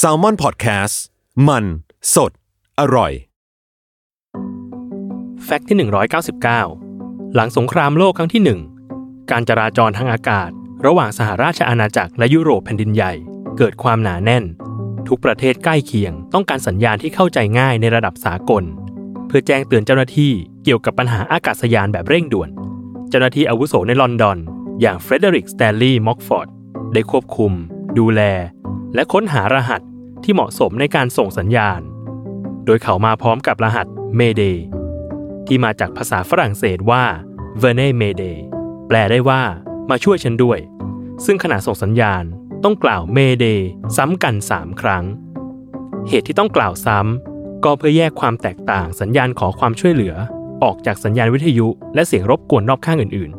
Salmon Podcast มัน สด อร่อย fact ที่ 199 หลังสงครามโลกครั้งที่ 1 การจราจรทางอากาศ ระหว่างสหราชอาณาจักรและยุโรปแผ่นดินใหญ่ เกิดความหนาแน่น ทุกประเทศใกล้เคียง ต้องการสัญญาณที่เข้าใจง่ายในระดับสากล เพื่อแจ้งเตือนเจ้าหน้าที่เกี่ยวกับปัญหาอากาศยานแบบเร่งด่วน เจ้าหน้าที่อาวุโสในลอนดอน อย่างเฟรเดริกสแตนลีย์ม็อกฟอร์ดได้ควบคุม ดูแล และค้นหารหัสที่เหมาะสมในการส่งสัญญาณ โดยเขามาพร้อมกับรหัส Mayday ที่มาจากภาษาฝรั่งเศสว่า v e n e Mayday แปลได้ว่ามาช่วยฉันด้วย ซึ่งขณะส่งสัญญาณต้องกล่าว Mayday ซ้ำกัน 3 ครั้ง เหตุที่ต้องกล่าวซ้ำ ก็เพื่อแยกความแตกต่างสัญญาณขอความช่วยเหลือ ออกจากสัญญาณวิทยุ และเสียงรบกวนรอบข้างอื่น